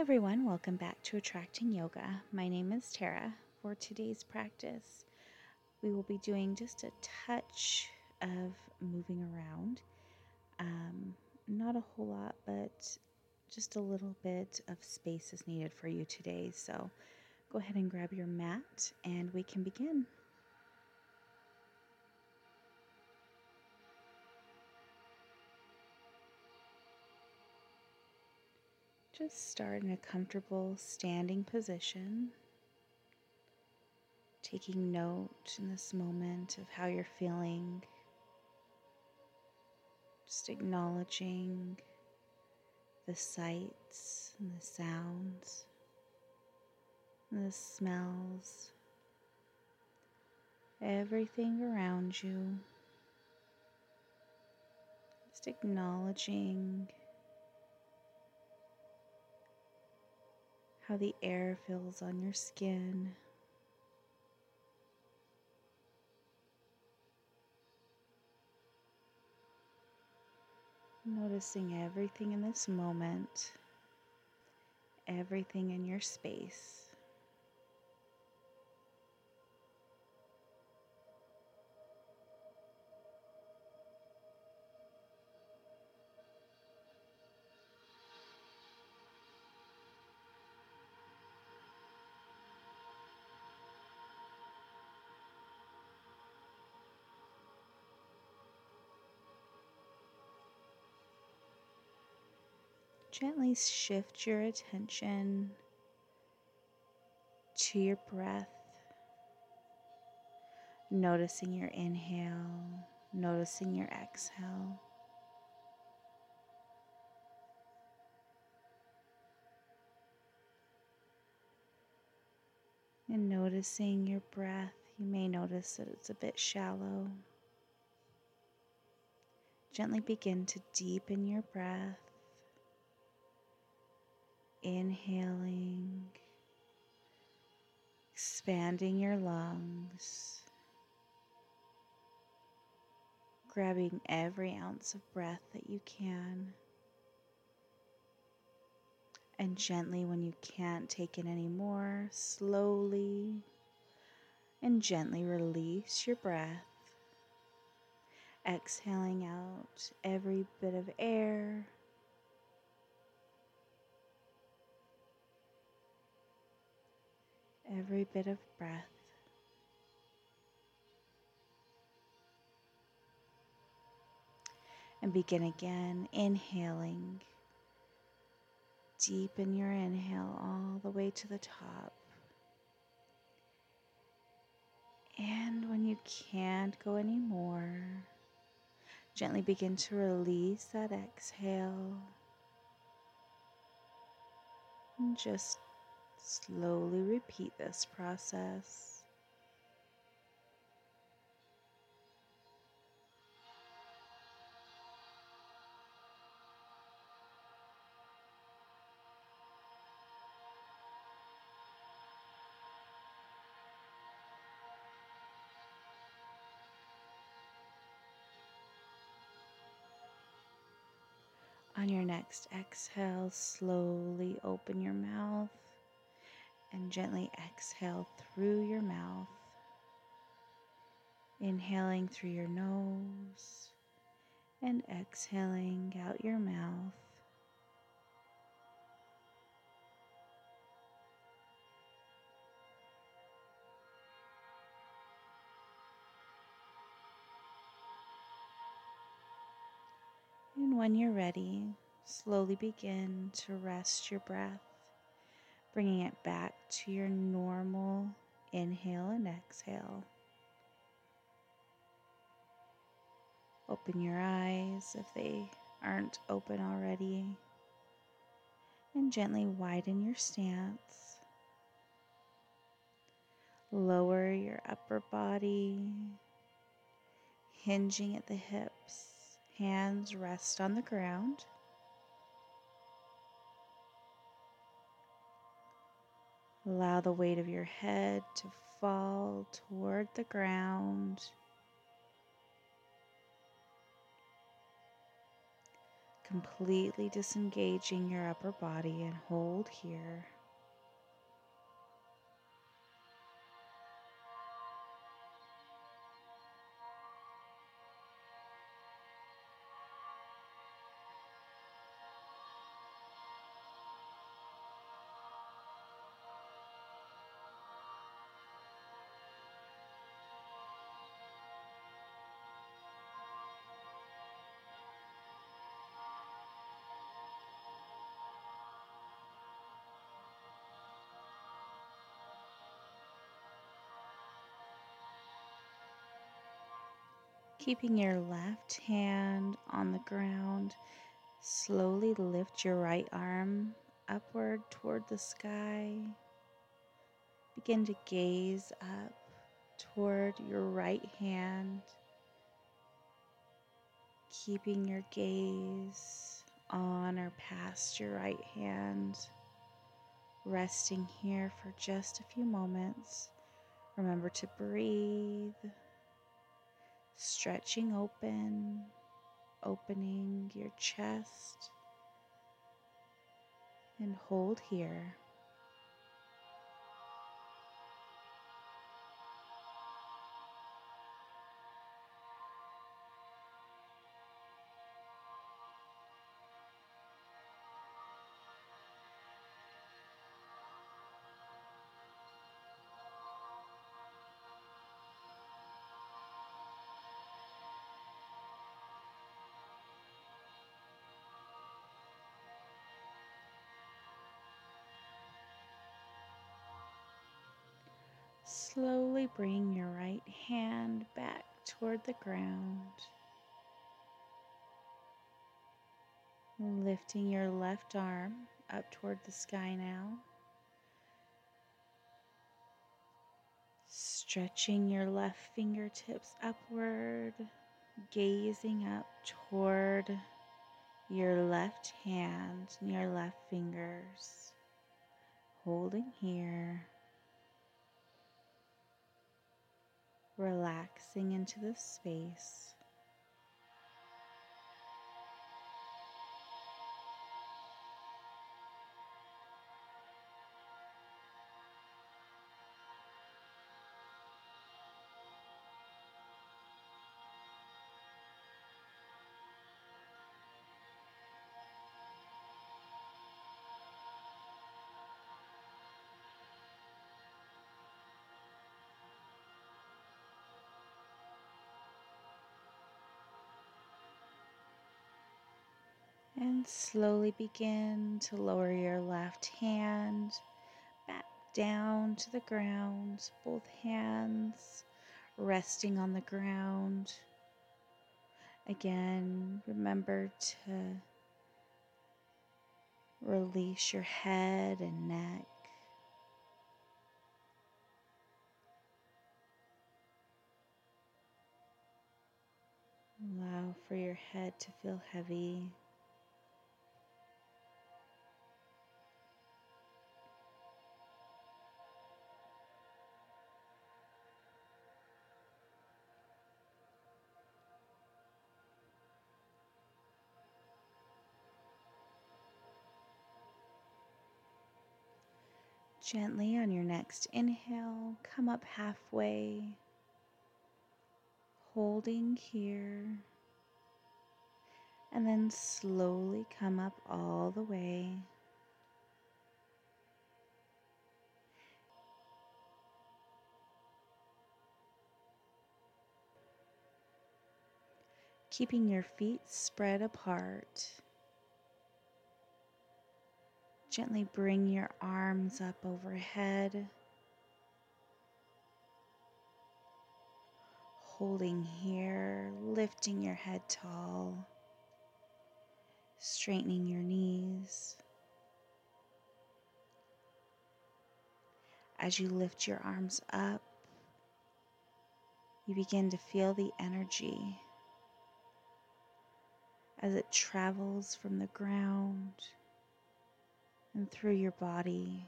everyone, welcome back to Attracting Yoga. My name is Tara. For today's practice, we will be doing just a touch of moving around. Um, not a whole lot, but just a little bit of space is needed for you today. So go ahead and grab your mat and we can begin. Just start in a comfortable standing position, taking note in this moment of how you're feeling, just acknowledging the sights and the sounds and the smells, everything around you. Just acknowledging how the air feels on your skin. Noticing everything in this moment, everything in your space. Gently shift your attention to your breath, noticing your inhale, noticing your exhale. And noticing your breath, you may notice that it's a bit shallow. Gently begin to deepen your breath inhaling, expanding your lungs, grabbing every ounce of breath that you can. And gently, when you can't take it anymore, slowly and gently release your breath, exhaling out every bit of air every bit of breath. And begin again, inhaling. Deepen your inhale all the way to the top. And when you can't go anymore, gently begin to release that exhale. And just Slowly repeat this process. On your next exhale, slowly open your mouth and gently exhale through your mouth. Inhaling through your nose and exhaling out your mouth. And when you're ready, slowly begin to rest your breath bringing it back to your normal inhale and exhale. Open your eyes if they aren't open already, and gently widen your stance. Lower your upper body, hinging at the hips. Hands rest on the ground. Allow the weight of your head to fall toward the ground. completely disengaging your upper body and hold here. Keeping your left hand on the ground, slowly lift your right arm upward toward the sky. Begin to gaze up toward your right hand, keeping your gaze on or past your right hand, resting here for just a few moments. Remember to breathe stretching open, opening your chest, and hold here. Slowly bring your right hand back toward the ground. Lifting your left arm up toward the sky now. Stretching your left fingertips upward, gazing up toward your left hand and your left fingers. Holding here. Relaxing into the space. And slowly begin to lower your left hand back down to the ground, both hands resting on the ground. Again, remember to release your head and neck. Allow for your head to feel heavy. Gently on your next inhale, come up halfway, holding here, and then slowly come up all the way. Keeping your feet spread apart. Gently bring your arms up overhead, holding here, lifting your head tall, straightening your knees. As you lift your arms up, you begin to feel the energy as it travels from the ground and through your body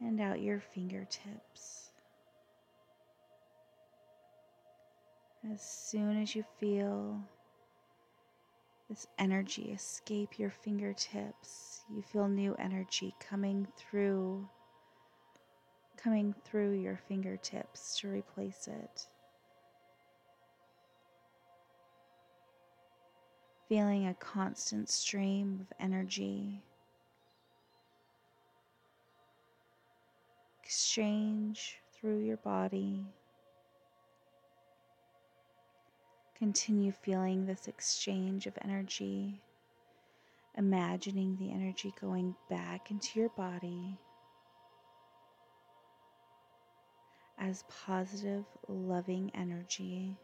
and out your fingertips. As soon as you feel this energy escape your fingertips. You feel new energy coming through coming through your fingertips to replace it. Feeling a constant stream of energy. Exchange through your body. Continue feeling this exchange of energy, imagining the energy going back into your body as positive, loving energy.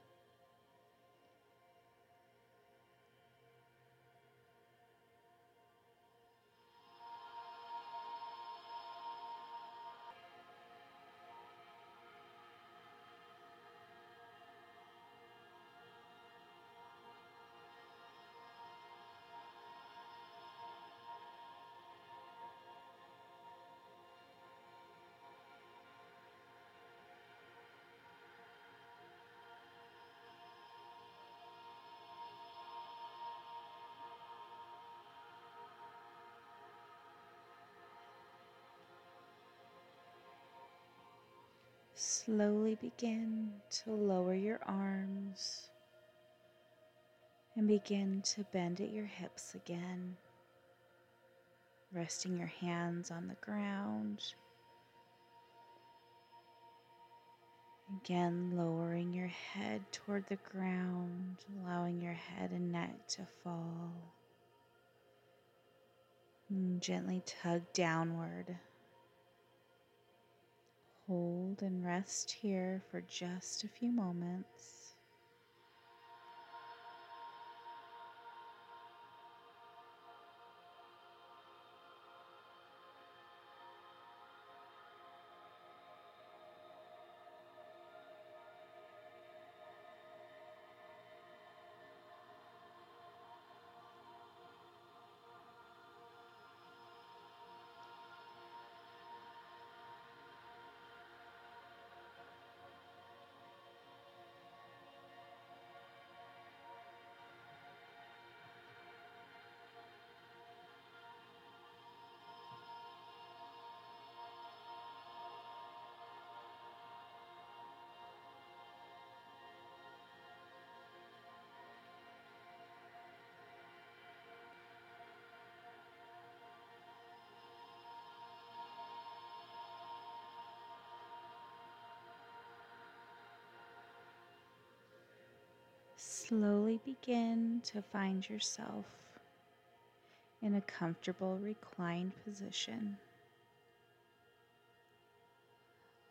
Slowly begin to lower your arms and begin to bend at your hips again, resting your hands on the ground. Again, lowering your head toward the ground, allowing your head and neck to fall. And gently tug downward Hold and rest here for just a few moments. Slowly begin to find yourself in a comfortable reclined position.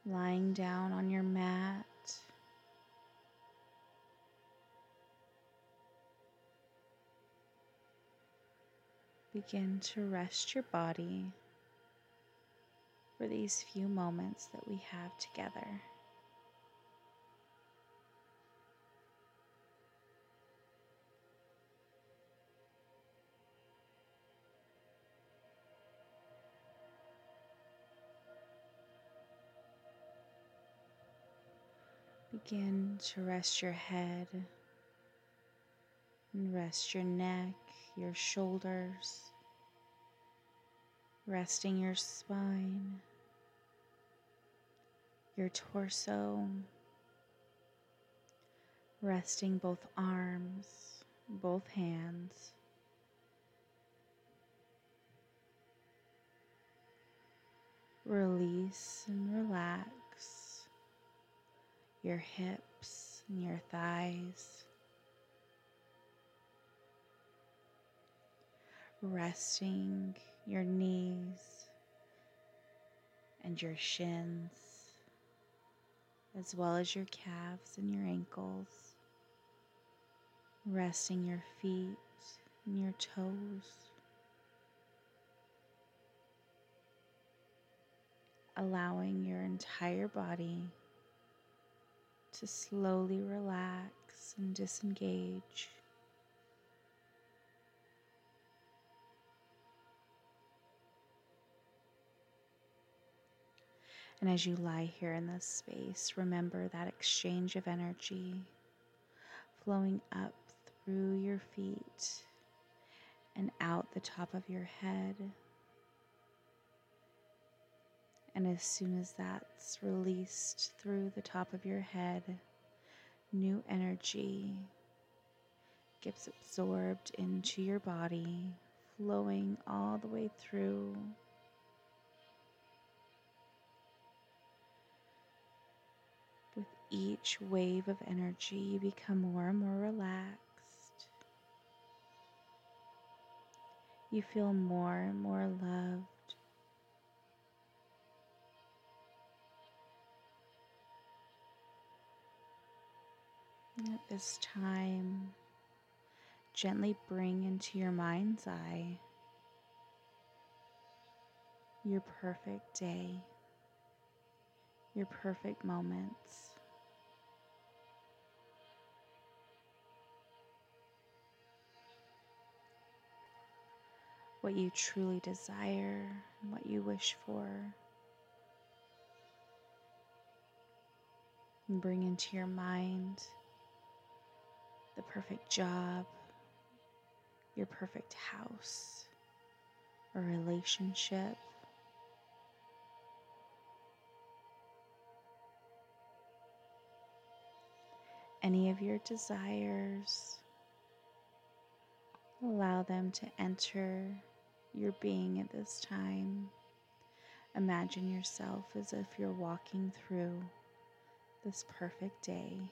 Lying down on your mat. Begin to rest your body for these few moments that we have together. Begin to rest your head and rest your neck, your shoulders, resting your spine, your torso, resting both arms, both hands. Release and relax your hips and your thighs. Resting your knees and your shins, as well as your calves and your ankles. Resting your feet and your toes. Allowing your entire body to slowly relax and disengage. And as you lie here in this space, remember that exchange of energy flowing up through your feet and out the top of your head. And as soon as that's released through the top of your head, new energy gets absorbed into your body, flowing all the way through. With each wave of energy, you become more and more relaxed. You feel more and more loved. At this time, gently bring into your mind's eye your perfect day, your perfect moments. What you truly desire and what you wish for. And bring into your mind the perfect job, your perfect house a relationship. Any of your desires, allow them to enter your being at this time. Imagine yourself as if you're walking through this perfect day.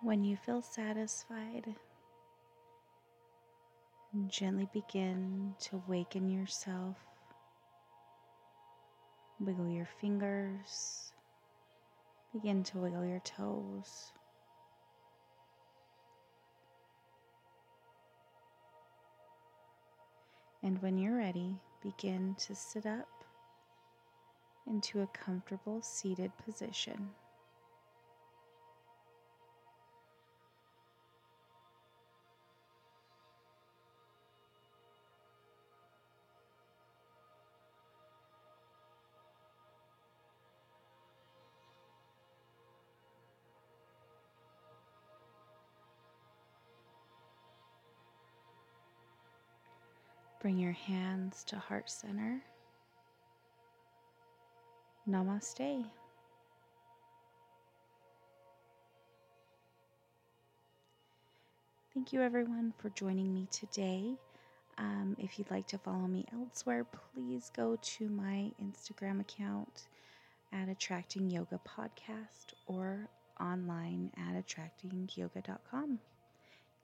When you feel satisfied, gently begin to waken yourself. Wiggle your fingers, begin to wiggle your toes. And when you're ready, begin to sit up into a comfortable seated position. Bring your hands to heart center. Namaste. Thank you, everyone, for joining me today. Um, if you'd like to follow me elsewhere, please go to my Instagram account at Attracting Yoga Podcast or online at attractingyoga.com.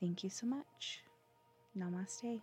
Thank you so much. Namaste.